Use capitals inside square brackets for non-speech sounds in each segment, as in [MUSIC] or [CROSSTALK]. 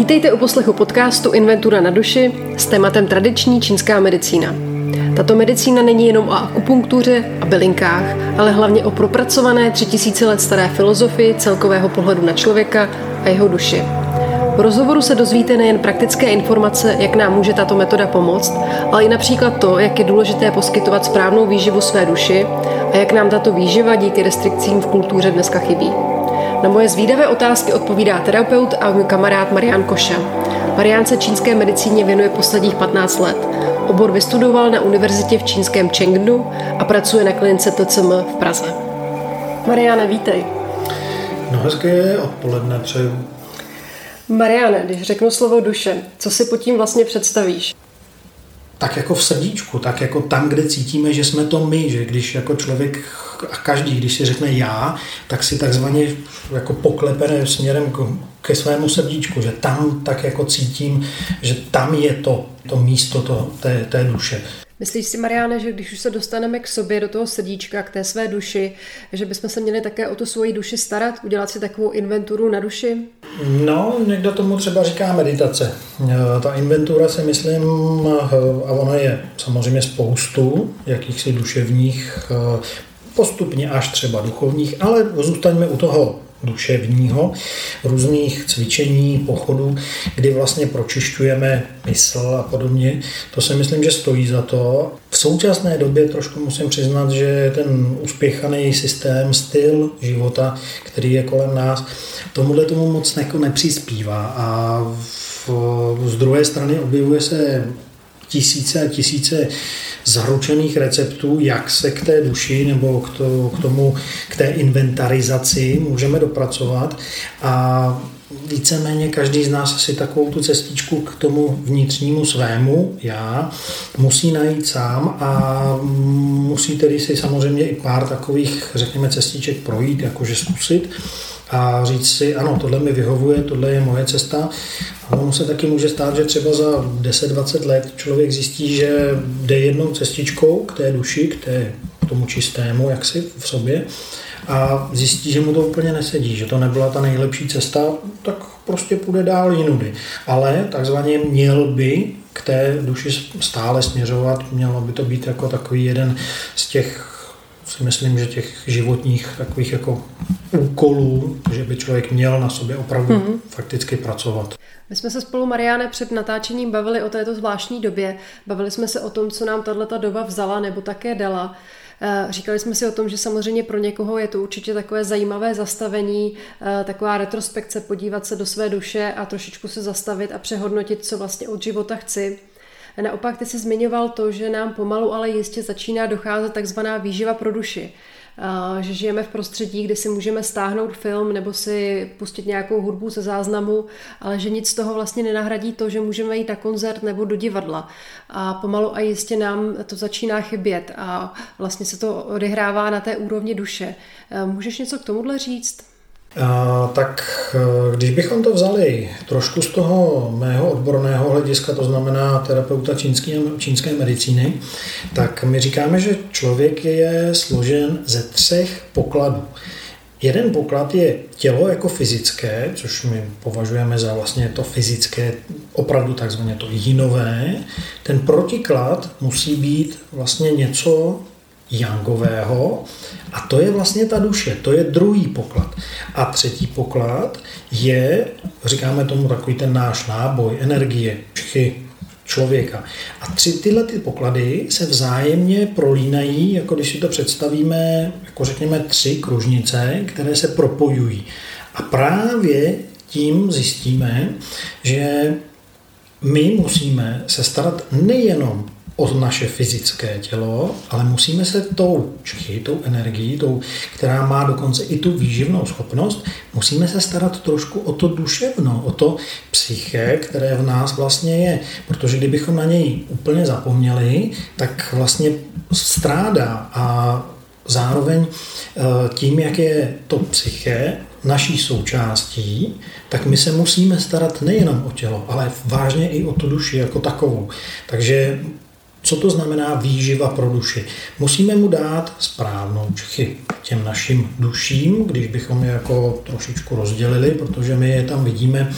Vítejte u poslechu podcastu Inventura na duši s tématem tradiční čínská medicína. Tato medicína není jenom o akupunktuře a bylinkách, ale hlavně o propracované 3000 let staré filozofii celkového pohledu na člověka a jeho duši. V rozhovoru se dozvíte nejen praktické informace, jak nám může tato metoda pomoct, ale i například to, jak je důležité poskytovat správnou výživu své duši a jak nám tato výživa díky restrikcím v kultuře dneska chybí. Na moje zvídavé otázky odpovídá terapeut a můj kamarád Marian Koša. Marian se čínské medicíně věnuje posledních 15 let. Obor vystudoval na univerzitě v čínském Chengdu a pracuje na klinice TCM v Praze. Mariane, vítej. No hezké odpoledne přeju. Mariane, když řeknu slovo duše, co si pod tím vlastně představíš? tak jako v srdíčku, tak jako tam, kde cítíme, že jsme to my, že když jako člověk a každý, když si řekne já, tak si takzvaně jako poklepe směrem ke svému srdíčku, že tam tak jako cítím, že tam je to, to místo to, té, té duše. Myslíš si, Mariáne, že když už se dostaneme k sobě, do toho srdíčka, k té své duši, že bychom se měli také o tu svoji duši starat, udělat si takovou inventuru na duši? No, někdo tomu třeba říká meditace. E, ta inventura si myslím, e, a ono je samozřejmě spoustu jakýchsi duševních, e, postupně až třeba duchovních, ale zůstaňme u toho duševního, různých cvičení, pochodů, kdy vlastně pročišťujeme mysl a podobně. To si myslím, že stojí za to. V současné době trošku musím přiznat, že ten uspěchaný systém, styl života, který je kolem nás, tomuhle tomu moc jako nepřispívá a v, z druhé strany objevuje se tisíce a tisíce zaručených receptů, jak se k té duši nebo k, to, k tomu, k té inventarizaci můžeme dopracovat. A víceméně každý z nás si takovou tu cestičku k tomu vnitřnímu svému já musí najít sám a musí tedy si samozřejmě i pár takových, řekněme, cestiček projít, jakože zkusit a říct si, ano, tohle mi vyhovuje, tohle je moje cesta. A ono se taky může stát, že třeba za 10-20 let člověk zjistí, že jde jednou cestičkou k té duši, k, té, k tomu čistému, jaksi v sobě a zjistí, že mu to úplně nesedí, že to nebyla ta nejlepší cesta, tak prostě půjde dál jinudy. Ale takzvaně měl by k té duši stále směřovat, mělo by to být jako takový jeden z těch si myslím, že těch životních takových jako úkolů, že by člověk měl na sobě opravdu mm-hmm. fakticky pracovat. My jsme se spolu, Mariáne, před natáčením bavili o této zvláštní době. Bavili jsme se o tom, co nám tato doba vzala nebo také dala. Eh, říkali jsme si o tom, že samozřejmě pro někoho je to určitě takové zajímavé zastavení, eh, taková retrospekce, podívat se do své duše a trošičku se zastavit a přehodnotit, co vlastně od života chci. Naopak ty jsi zmiňoval to, že nám pomalu, ale jistě začíná docházet takzvaná výživa pro duši. Že žijeme v prostředí, kde si můžeme stáhnout film nebo si pustit nějakou hudbu ze záznamu, ale že nic z toho vlastně nenahradí to, že můžeme jít na koncert nebo do divadla. A pomalu a jistě nám to začíná chybět a vlastně se to odehrává na té úrovni duše. Můžeš něco k tomuhle říct? Tak e, když bychom to vzali trošku z toho mého odborného hlediska, to znamená terapeuta čínské, čínské medicíny, tak my říkáme, že člověk je složen ze třech pokladů. Jeden poklad je tělo jako fyzické, což my považujeme za vlastně to fyzické, opravdu takzvaně to jinové. Ten protiklad musí být vlastně něco jangového a to je vlastně ta duše, to je druhý poklad. A třetí poklad je, říkáme tomu takový ten náš náboj, energie, čichy člověka. A tři tyhle ty poklady se vzájemně prolínají, jako když si to představíme, jako řekněme tři kružnice, které se propojují. A právě tím zjistíme, že my musíme se starat nejenom o naše fyzické tělo, ale musíme se tou čchy, tou energií, tou, která má dokonce i tu výživnou schopnost, musíme se starat trošku o to duševno, o to psyché, které v nás vlastně je. Protože kdybychom na něj úplně zapomněli, tak vlastně strádá a zároveň eh, tím, jak je to psyché naší součástí, tak my se musíme starat nejenom o tělo, ale vážně i o tu duši jako takovou. Takže Co to znamená výživa pro duši? Musíme mu dát správnou čichy těm našim duším, když bychom je jako trošičku rozdělili, protože my je tam vidíme,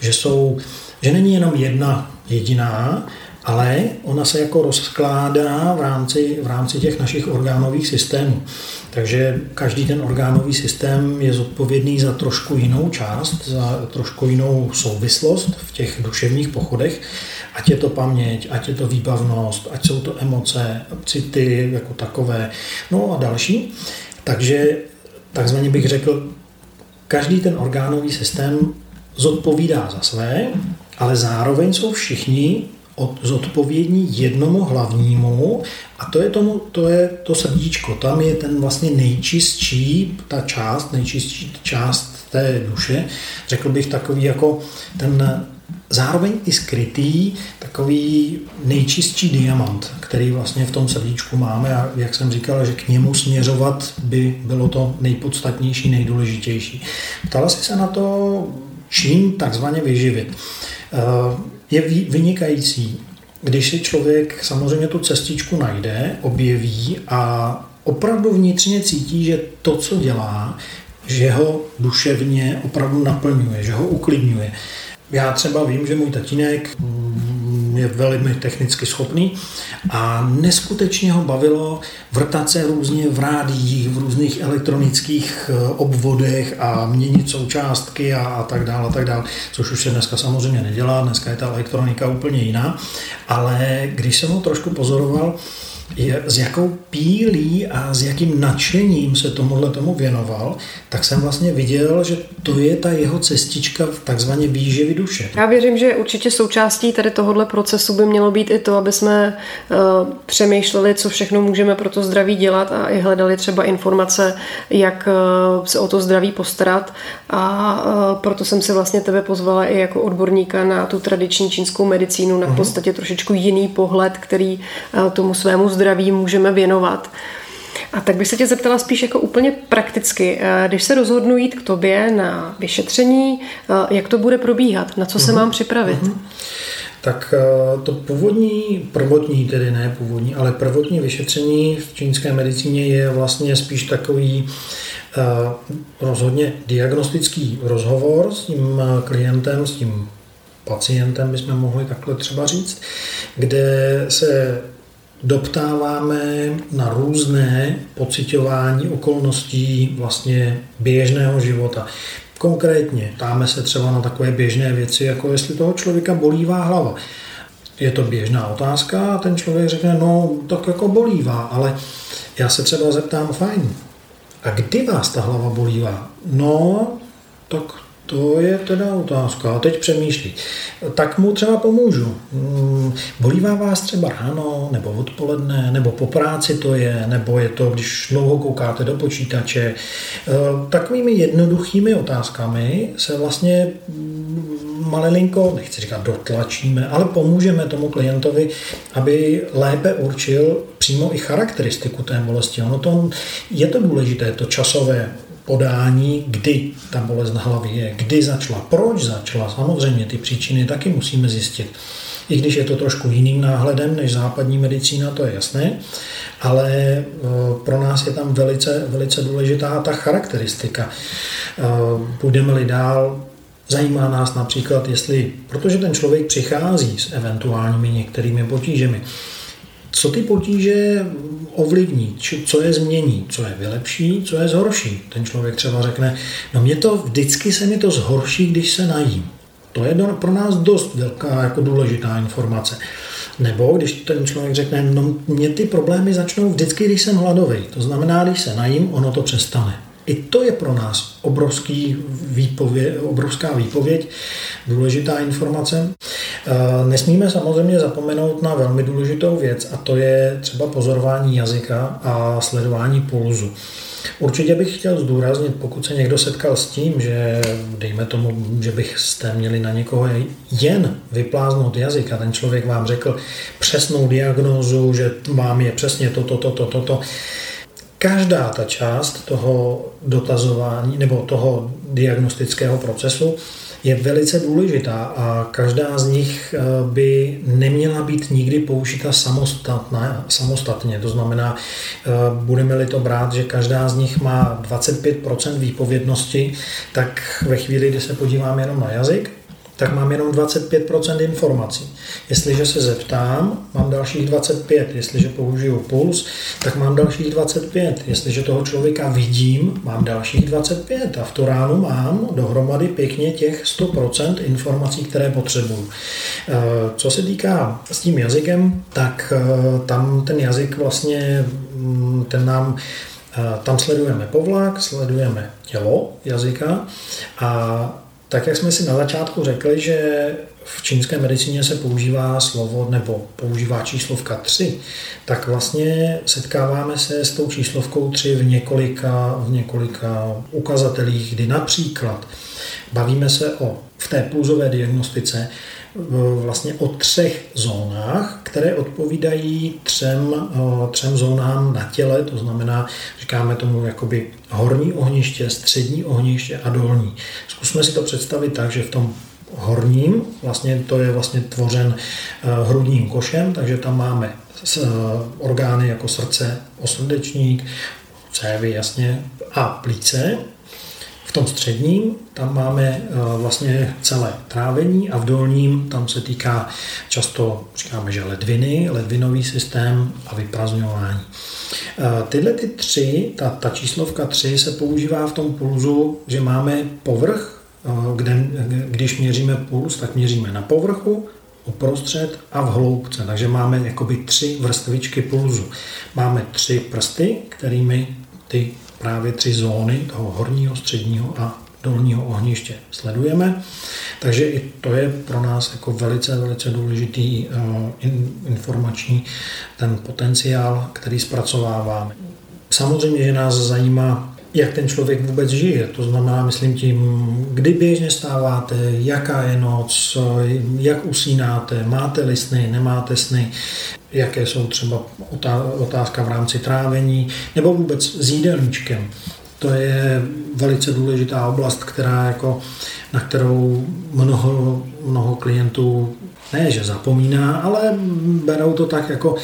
že jsou, že není jenom jedna jediná, ale ona se jako rozkládá v rámci, v rámci těch našich orgánových systémů. Takže každý ten orgánový systém je zodpovědný za trošku jinou část, za trošku jinou souvislost v těch duševních pochodech. Ať je to paměť, ať je to výbavnost, ať jsou to emoce, city jako takové, no a další. Takže takzvaně bych řekl, každý ten orgánový systém zodpovídá za své, ale zároveň jsou všichni zodpovědní jednomu hlavnímu a to je, tomu, to je to srdíčko. Tam je ten vlastně nejčistší, ta část, nejčistší část té duše, řekl bych takový jako ten zároveň i skrytý, takový nejčistší diamant, který vlastně v tom srdíčku máme a jak jsem říkal, že k němu směřovat by bylo to nejpodstatnější, nejdůležitější. Ptala si se na to, čím takzvaně vyživit. Eh, je vynikající, když si člověk samozřejmě tu cestičku najde, objeví a opravdu vnitřně cítí, že to, co dělá, že ho duševně opravdu naplňuje, že ho uklidňuje. Já třeba vím, že můj tatínek je velmi technicky schopný a neskutečně ho bavilo vrtat se různě v rádiích, v různých elektronických eh, obvodech a měnit součástky a, a tak dále, a tak dále, což už se dneska samozřejmě nedělá, dneska je ta elektronika úplně jiná, ale když jsem ho trošku pozoroval, je, s jakou pílí a s jakým nadšením se tomuhle tomu věnoval, tak jsem vlastně viděl, že to je ta jeho cestička v takzvaně výživy duše. Já věřím, že určitě součástí tady tohohle procesu by mělo být i to, aby jsme uh, přemýšleli, co všechno můžeme pro to zdraví dělat a i hledali třeba informace, jak uh, se o to zdraví postarat. A uh, proto jsem si vlastně tebe pozvala i jako odborníka na tu tradiční čínskou medicínu, na v mhm. podstatě trošičku jiný pohled, který uh, tomu svému zdraví můžeme věnovat. A tak bych se tě zeptala spíš jako úplně prakticky. Eh, když se rozhodnu jít k tobě na vyšetření, eh, jak to bude probíhat? Na co se uh-huh. mám připravit? Uh-huh. Tak eh, to původní, prvotní, tedy ne původní, ale prvotní vyšetření v čínské medicíně je vlastně spíš takový rozhodně diagnostický rozhovor s tím klientem, s tím pacientem, bychom mohli takhle třeba říct, kde se doptáváme na různé pocitování okolností vlastně běžného života. Konkrétně ptáme se třeba na takové běžné věci, jako jestli toho člověka bolívá hlava. Je to běžná otázka a ten člověk řekne, no tak jako bolívá, ale já se třeba zeptám, fajn, a kdy vás ta hlava bolívá? No, tak to je teda otázka. A teď přemýšlí. Tak mu třeba pomůžu. Hmm, bolívá vás třeba ráno, nebo odpoledne, nebo po práci to je, nebo je to, když dlouho koukáte do počítače. E, takovými jednoduchými otázkami se vlastně mm, malilinko, nechci říkat dotlačíme, ale pomůžeme tomu klientovi, aby lépe určil přímo i charakteristiku té bolesti. Ono to, je to důležité, to časové podání, kdy ta bolest na hlavě je, kdy začala, proč začala. Samozřejmě ty příčiny taky musíme zjistit. I když je to trošku jiným náhledem než západní medicína, to je jasné, ale e, pro nás je tam velice, velice důležitá ta charakteristika. E, půjdeme-li dál, Zajímá nás například, jestli, protože ten člověk přichází s eventuálními některými potížemi, co ty potíže ovlivní, co je změní, co je vylepší, co je zhorší. Ten člověk třeba řekne, no mě to vždycky se mi to zhorší, když se najím. To je pro nás dost velká jako důležitá informace. Nebo když ten člověk řekne, no mě ty problémy začnou vždycky, když jsem hladový. To znamená, když se najím, ono to přestane. I to je pro nás obrovský výpověď, obrovská výpověď, důležitá informace. Eh, nesmíme samozřejmě zapomenout na velmi důležitou věc a to je třeba pozorování jazyka a sledování pulzu. Určitě bych chtěl zdůraznit, pokud se někdo setkal s tím, že dejme tomu, že byste měli na někoho jen vypláznout jazyk a ten člověk vám řekl přesnou diagnózu, že vám je přesně toto, toto, toto, to, každá ta část toho dotazování nebo toho diagnostického procesu je velice důležitá a každá z nich eh, by neměla být nikdy použita samostatná, samostatně. To znamená, eh, budeme-li to brát, že každá z nich má 25% výpovědnosti, tak ve chvíli, kdy se podíváme jenom na jazyk, tak mám jenom 25% informací. Jestliže se zeptám, mám dalších 25. Jestliže použiju puls, tak mám dalších 25. Jestliže toho člověka vidím, mám dalších 25. A v tu ránu mám dohromady pěkně těch 100% informací, které potřebuju. Eh, co se týká s tím jazykem, tak eh, tam ten jazyk vlastně, mm, ten nám eh, tam sledujeme povlak, sledujeme tělo jazyka a tak jak jsme si na začátku řekli, že v čínské medicíně se používá slovo nebo používá číslovka 3, tak vlastně setkáváme se s tou číslovkou 3 v několika, v několika ukazatelích, kdy například bavíme se o v té pulzové diagnostice vlastně o třech zónách, které odpovídají třem, třem zónám na těle, to znamená, říkáme tomu jakoby horní ohniště, střední ohniště a dolní. Zkusme si to představit tak, že v tom horním, vlastně to je vlastně tvořen hrudním košem, takže tam máme orgány jako srdce, osrdečník, cévy jasně a plíce. V tom středním tam máme eh, vlastně celé trávení a v dolním tam se týká často, říkáme, že ledviny, ledvinový systém a vyprazňování. Eh, tyhle ty tři, ta, ta číslovka tři se používá v tom pulzu, že máme povrch, eh, kde, když měříme puls, tak měříme na povrchu, uprostřed a v hloubce. Takže máme jakoby tři vrstvičky pulzu. Máme tři prsty, kterými ty právě tři zóny toho horního, středního a dolního ohniště sledujeme. Takže i to je pro nás jako velice, velice důležitý eh, informační ten potenciál, který zpracováváme. Samozřejmě, že nás zajímá jak ten člověk vůbec žije. To znamená, myslím tím, kdy běžně stáváte, jaká je noc, jak usínáte, máte-li sny, nemáte sny, jaké jsou třeba otázka v rámci trávení, nebo vůbec s jídelníčkem. To je velice důležitá oblast, která jako, na kterou mnoho, mnoho klientů ne, že zapomíná, ale berou to tak jako,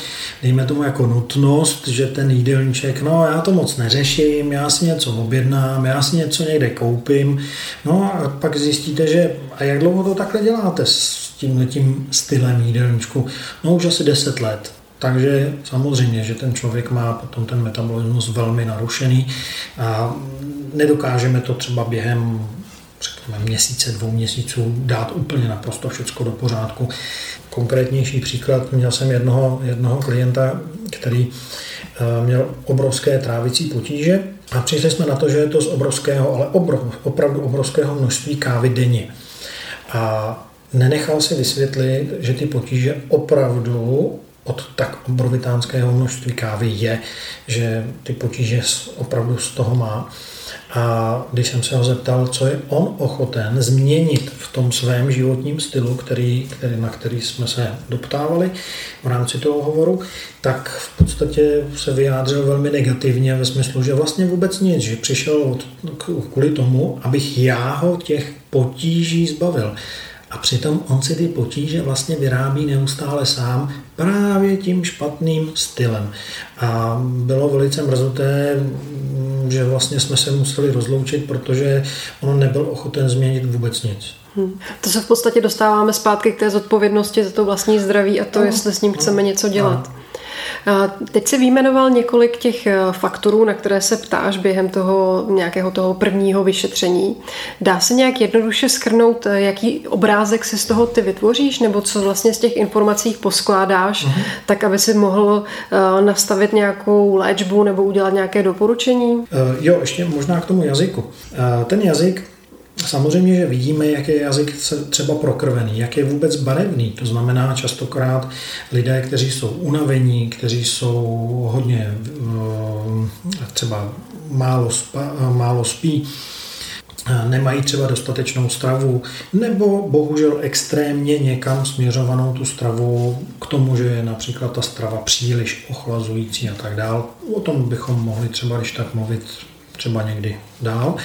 dejme tomu jako nutnost, že ten jídelníček, no já to moc neřeším, já si něco objednám, já si něco někde koupím, no a pak zjistíte, že a jak dlouho to takhle děláte s tímhle tím stylem jídelníčku? No už asi 10 let. Takže samozřejmě, že ten člověk má potom ten metabolismus velmi narušený a nedokážeme to třeba během měsíce, dvou měsíců dát úplně naprosto všechno do pořádku. Konkrétnější příklad, měl jsem jednoho, jednoho klienta, který eh, měl obrovské trávicí potíže a přišli jsme na to, že je to z obrovského, ale obrov, opravdu obrovského množství kávy denně. A nenechal si vysvětlit, že ty potíže opravdu od tak obrovitánského množství kávy je, že ty potíže opravdu z toho má. A když jsem se ho zeptal, co je on ochoten změnit v tom svém životním stylu, který, který, na který jsme se doptávali v rámci toho hovoru, tak v podstatě se vyjádřil velmi negativně ve smyslu, že vlastně vůbec nic, že přišel od, kvůli tomu, abych já ho těch potíží zbavil. A přitom on si ty potíže vlastně vyrábí neustále sám právě tím špatným stylem. A bylo velice mrzuté, že vlastně jsme se museli rozloučit, protože on nebyl ochoten změnit vůbec nic. Hmm. To se v podstatě dostáváme zpátky k té zodpovědnosti za to vlastní zdraví a to, no, jestli s ním chceme no, něco dělat. No. Teď si vyjmenoval několik těch eh, faktorů, na které se ptáš během toho nějakého toho prvního vyšetření. Dá se nějak jednoduše skrnout, eh, jaký obrázek si z toho ty vytvoříš, nebo co vlastně z těch informací poskládáš, uh-huh. tak aby si mohl eh, nastavit nějakou léčbu nebo udělat nějaké doporučení? Jo, ještě možná k tomu jazyku. Ten jazyk Samozřejmě, že vidíme, jak je jazyk třeba prokrvený, jak je vůbec barevný. To znamená častokrát lidé, kteří jsou unavení, kteří jsou hodně eh, třeba málo, spa, málo spí, eh, nemají třeba dostatečnou stravu, nebo bohužel extrémně někam směřovanou tu stravu k tomu, že je například ta strava příliš ochlazující a tak dál. O tom bychom mohli třeba, když tak mluvit, třeba někdy dál.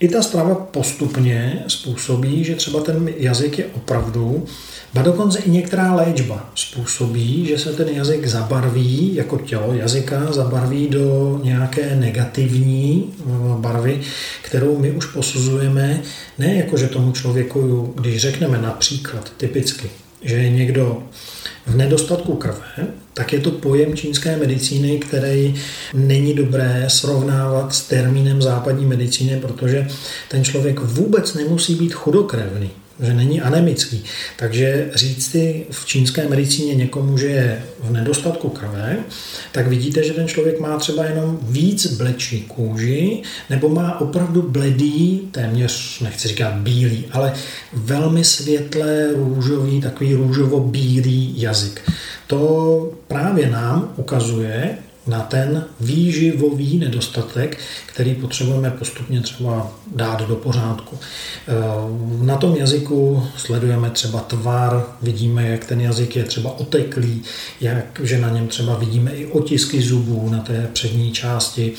I ta strava postupně způsobí, že třeba ten jazyk je opravdu, a dokonce i některá léčba způsobí, že se ten jazyk zabarví, jako tělo jazyka zabarví do nějaké negativní eh, barvy, kterou my už posuzujeme, ne jako, že tomu člověku, když řekneme například typicky, že je někdo v nedostatku krve, tak je to pojem čínské medicíny, který není dobré srovnávat s termínem západní medicíny, protože ten člověk vůbec nemusí být chudokrevný že není anemický. Takže říct si v čínské medicíně někomu, že je v nedostatku krve, tak vidíte, že ten člověk má třeba jenom víc blečí kůži, nebo má opravdu bledý, téměř, nechci říkat bílý, ale velmi světlé růžový, takový růžovo-bílý jazyk. To právě nám ukazuje, na ten výživový nedostatek, který potřebujeme postupně třeba dát do pořádku. Eh, na tom jazyku sledujeme třeba tvar, vidíme, jak ten jazyk je třeba oteklý, jak, že na něm třeba vidíme i otisky zubů na té přední části,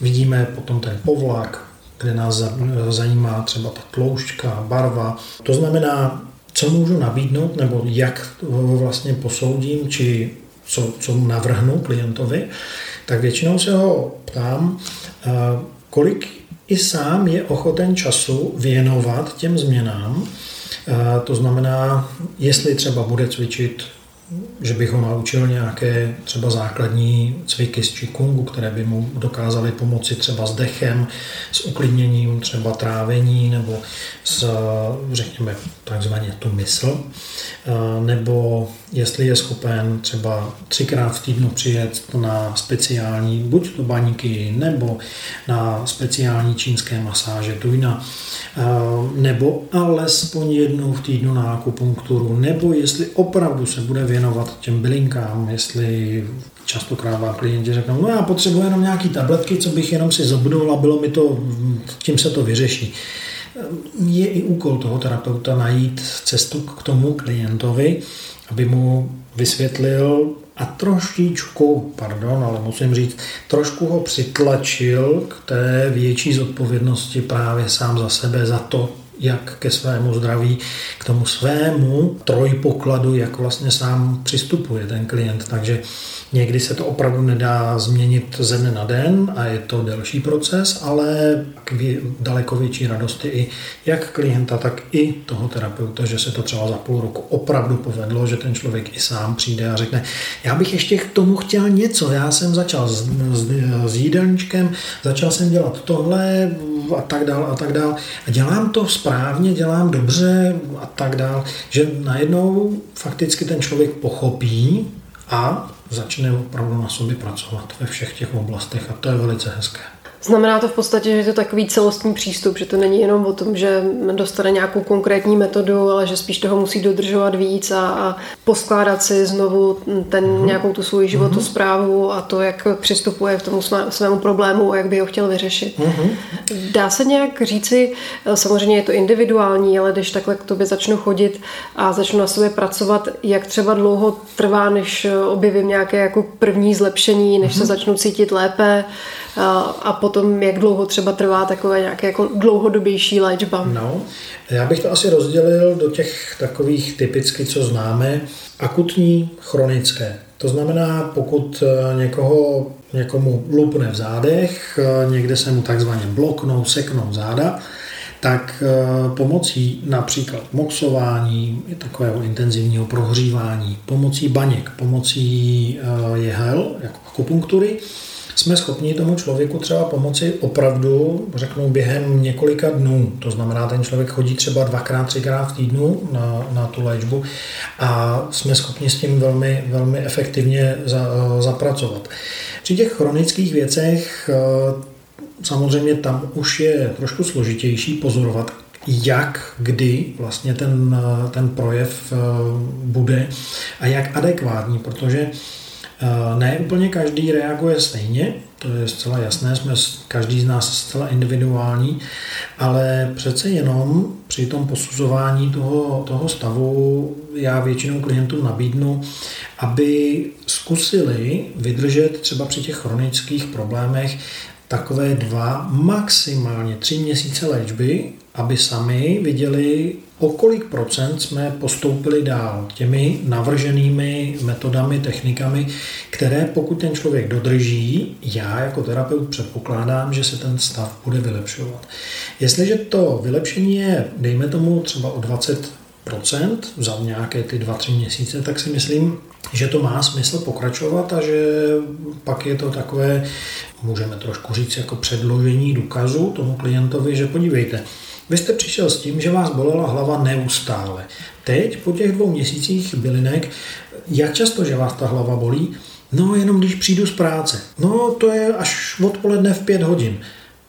vidíme potom ten povlak, kde nás zajímá třeba ta tloušťka, barva. To znamená, co můžu nabídnout, nebo jak vlastně posoudím, či co, co navrhnu klientovi, tak většinou se ho ptám, eh, kolik i sám je ochoten času věnovat těm změnám. Eh, to znamená, jestli třeba bude cvičit že bych ho naučil nějaké třeba základní cviky z Qigongu, které by mu dokázaly pomoci třeba s dechem, s uklidněním třeba trávení nebo s, řekněme, takzvaně tu mysl, nebo jestli je schopen třeba třikrát v týdnu přijet na speciální, buď to baníky, nebo na speciální čínské masáže tujna, nebo alespoň jednou v týdnu na akupunkturu, nebo jestli opravdu se bude věnovat těm bylinkám, jestli častokrát vám klienti řeknou, no já potřebuji jenom nějaký tabletky, co bych jenom si zobnul a bylo mi to, tím se to vyřeší. Je i úkol toho terapeuta najít cestu k tomu klientovi, aby mu vysvětlil a trošičku, pardon, ale musím říct, trošku ho přitlačil k té větší zodpovědnosti právě sám za sebe, za to, jak ke svému zdraví, k tomu svému trojpokladu, jak vlastně sám přistupuje ten klient. Takže někdy se to opravdu nedá změnit ze dne na den a je to delší proces, ale k daleko větší radosti i jak klienta, tak i toho terapeuta, že se to třeba za půl roku opravdu povedlo, že ten člověk i sám přijde a řekne, já bych ještě k tomu chtěl něco, já jsem začal s, s, s jídelníčkem, začal jsem dělat tohle, a tak dál a tak dál. A dělám to správně, dělám dobře a tak dál, že najednou fakticky ten člověk pochopí a začne opravdu na sobě pracovat ve všech těch oblastech a to je velice hezké. Znamená to v podstatě, že je to takový celostní přístup, že to není jenom o tom, že dostane nějakou konkrétní metodu, ale že spíš toho musí dodržovat víc a, a poskládat si znovu ten mm-hmm. nějakou tu svou životosprávu mhm. a to, jak přistupuje k tomu svému problému a jak by ho chtěl vyřešit. Mm-hmm. Dá se nějak říci, samozřejmě je to individuální, ale když takhle k tobě začnu chodit a začnu na sobě pracovat, jak třeba dlouho trvá, než objevím nějaké jako první zlepšení, než mm-hmm. se mhm. začnu cítit lépe, a potom jak dlouho třeba trvá takové nějaké jako dlouhodobější léčba? No, já bych to asi rozdělil do těch takových typicky, co známe, akutní, chronické. To znamená, pokud e, někoho, někomu lupne v zádech, e, někde se mu takzvaně bloknou, seknou záda, tak e, pomocí například moxování, takového intenzivního prohřívání, pomocí baněk, pomocí jehel, jako akupunktury, jsme schopni tomu člověku třeba pomoci opravdu, řeknu, během několika dnů. To znamená, ten člověk chodí třeba dvakrát, třikrát v týdnu na, na tu léčbu a jsme schopni s tím velmi, velmi efektivně za, zapracovat. Při těch chronických věcech eh, samozřejmě tam už je trošku složitější pozorovat, jak, kdy vlastně ten, ten projev eh, bude a jak adekvátní, protože ne úplně každý reaguje stejně, to je zcela jasné, jsme každý z nás zcela individuální, ale přece jenom při tom posuzování toho, toho stavu já většinou klientům nabídnu, aby zkusili vydržet třeba při těch chronických problémech takové dva, maximálně tři měsíce léčby, aby sami viděli, o kolik procent jsme postoupili dál těmi navrženými metodami, technikami, které pokud ten člověk dodrží, já jako terapeut předpokládám, že se ten stav bude vylepšovat. Jestliže to vylepšení je, dejme tomu třeba o 20% za nějaké ty 2-3 měsíce, tak si myslím, že to má smysl pokračovat a že pak je to takové, můžeme trošku říct, jako předložení důkazu tomu klientovi, že podívejte, vy jste přišel s tím, že vás bolela hlava neustále. Teď, po těch dvou měsících bylinek, jak často, že vás ta hlava bolí? No, jenom když přijdu z práce. No, to je až odpoledne v pět hodin.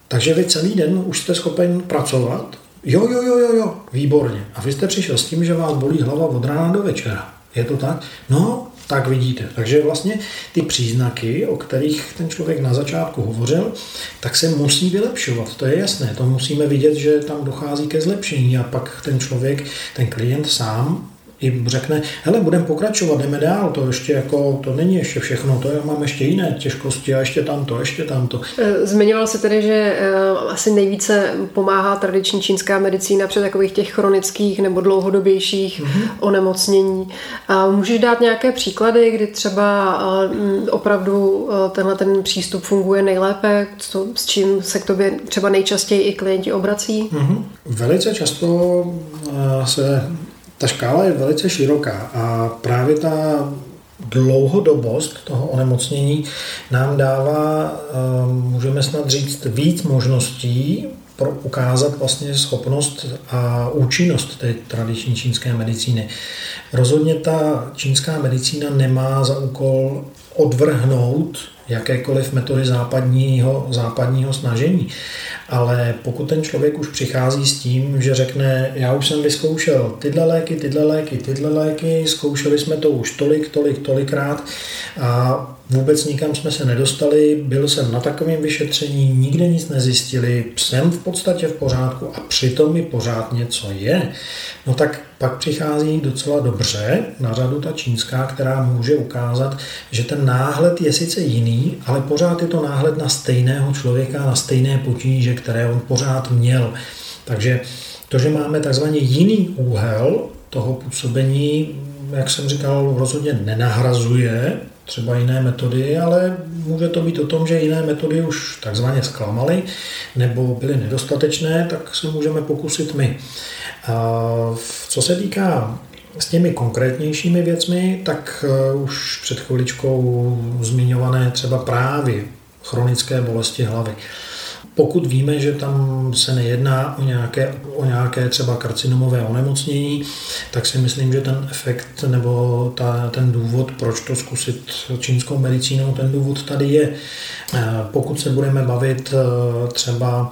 Takže vy celý den už jste schopen pracovat? Jo, jo, jo, jo, jo, výborně. A vy jste přišel s tím, že vás bolí hlava od rána do večera. Je to tak? No, tak vidíte. Takže vlastně ty příznaky, o kterých ten člověk na začátku hovořil, tak se musí vylepšovat. To je jasné. To musíme vidět, že tam dochází ke zlepšení a pak ten člověk, ten klient sám i řekne, hele, budeme pokračovat, jdeme dál, to ještě jako, to není ještě všechno, to je, mám ještě jiné těžkosti a ještě tamto, ještě tamto. Eh, zmiňoval se tedy, že eh, asi nejvíce pomáhá tradiční čínská medicína při takových těch chronických nebo dlouhodobějších mm-hmm. onemocnění. A můžeš dát nějaké příklady, kdy třeba eh, opravdu tenhle ten přístup funguje nejlépe, co, s čím se k tobě třeba nejčastěji i klienti obrací? Mm-hmm. Velice často se ta škála je velice široká a právě ta dlouhodobost toho onemocnění nám dává, ehm, můžeme snad říct, víc možností pro ukázat vlastně schopnost a účinnost té tradiční čínské medicíny. Rozhodně ta čínská medicína nemá za úkol odvrhnout jakékoliv metody západního, západního snažení. Ale pokud ten člověk už přichází s tím, že řekne, já už jsem vyzkoušel tyhle léky, tyhle léky, tyhle léky, zkoušeli jsme to už tolik, tolik, tolikrát a vůbec nikam jsme se nedostali, byl jsem na takovém vyšetření, nikde nic nezjistili, jsem v podstatě v pořádku a přitom mi pořád něco je, no tak pak přichází docela dobře na řadu ta čínská, která může ukázat, že ten náhled je sice jiný, ale pořád je to náhled na stejného člověka, na stejné potíže, které on pořád měl. Takže to, že máme takzvaně jiný úhel toho působení, jak jsem říkal, rozhodně nenahrazuje třeba jiné metody, ale může to být o tom, že jiné metody už takzvaně zklamaly nebo byly nedostatečné, tak se můžeme pokusit my. Co se týká s těmi konkrétnějšími věcmi, tak eh, už před chviličkou zmiňované třeba právě chronické bolesti hlavy. Pokud víme, že tam se nejedná o nějaké, o nějaké třeba karcinomové onemocnění, tak si myslím, že ten efekt nebo ta, ten důvod, proč to zkusit čínskou medicínou, ten důvod tady je. Eh, pokud se budeme bavit eh, třeba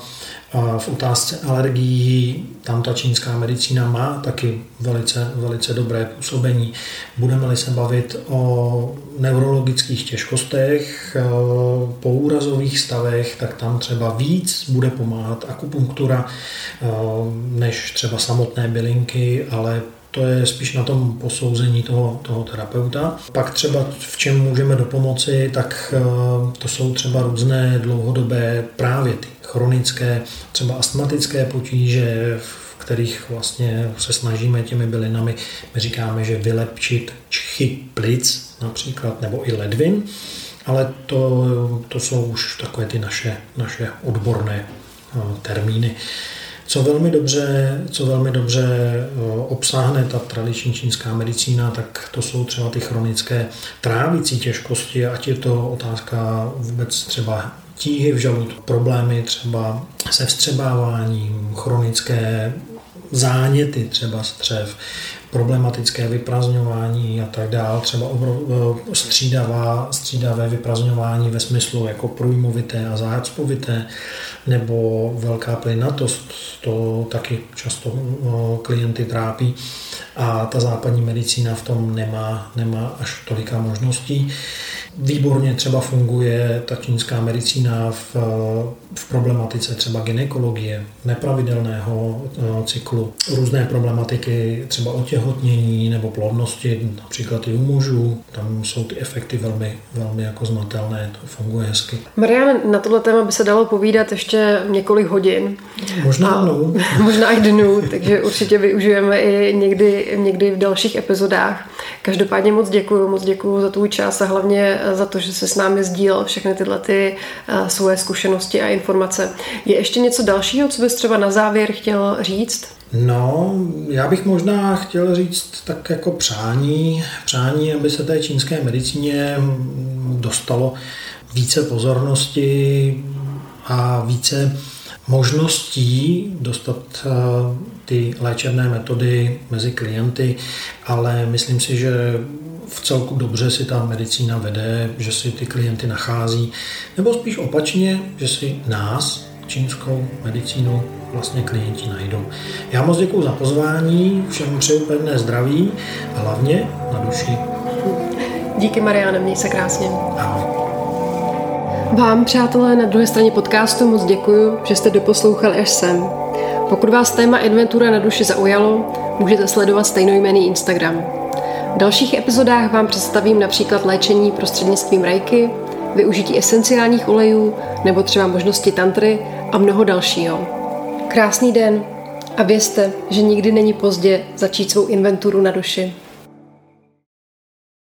v otázce alergií tam ta čínská medicína má taky velice, velice dobré působení. Budeme-li se bavit o neurologických těžkostech, e, po úrazových stavech, tak tam třeba víc bude pomáhat akupunktura e, než třeba samotné bylinky, ale to je spíš na tom posouzení toho, toho terapeuta. Pak třeba v čem můžeme dopomoci, tak e, to jsou třeba různé dlouhodobé právě ty chronické, třeba astmatické potíže, v kterých vlastně se snažíme těmi bylinami, my říkáme, že vylepčit čchy plic například, nebo i ledvin, ale to, to jsou už takové ty naše, naše odborné no, termíny. Co velmi dobře, co velmi dobře obsáhne ta tradiční čínská medicína, tak to jsou třeba ty chronické trávicí těžkosti, ať je to otázka vůbec třeba tíhy v žaludku, problémy třeba se vstřebáváním, chronické záněty třeba střev, problematické vyprazňování a tak dále, třeba střídavá, střídavé vyprazňování ve smyslu jako průjmovité a zácpovité, nebo velká plynatost, to taky často klienty trápí. A ta západní medicína v tom nemá, nemá až tolika možností. Výborně třeba funguje ta čínská medicína v, v problematice třeba ginekologie, nepravidelného eh, cyklu, různé problematiky třeba otěhotnění nebo plodnosti, například i u mužů. Tam jsou ty efekty velmi, velmi jako znatelné, to funguje hezky. Marian, na tohle téma by se dalo povídat ještě několik hodin. Možná dnů. [LAUGHS] Možná i dnů, takže určitě využijeme i někdy, někdy v dalších epizodách. Každopádně moc děkuji, moc děkuji za tvůj čas a hlavně za to, že se s námi sdílel všechny tyhle ty uh, svoje zkušenosti a informace. Je ještě něco dalšího, co bys třeba na závěr chtěl říct? No, já bych možná chtěl říct tak jako přání, přání, aby se té čínské medicíně dostalo více pozornosti a více možností dostat eh, ty léčebné metody mezi klienty, ale myslím si, že v celku dobře si ta medicína vede, že si ty klienty nachází, nebo spíš opačně, že si nás, čínskou medicínu, vlastně klienti najdou. Já moc děkuji za pozvání, všem přeju pevné zdraví a hlavně na duši. Díky Mariane, měj se krásně. Ahoj. Vám, přátelé, na druhé straně podcastu moc děkuji, že jste doposlouchali až sem. Pokud vás téma Inventura na duši zaujalo, můžete sledovat stejnojmený Instagram. V dalších epizodách vám představím například léčení prostřednictvím rajky, využití esenciálních olejů nebo třeba možnosti tantry a mnoho dalšího. Krásný den a vězte, že nikdy není pozdě začít svou inventuru na duši.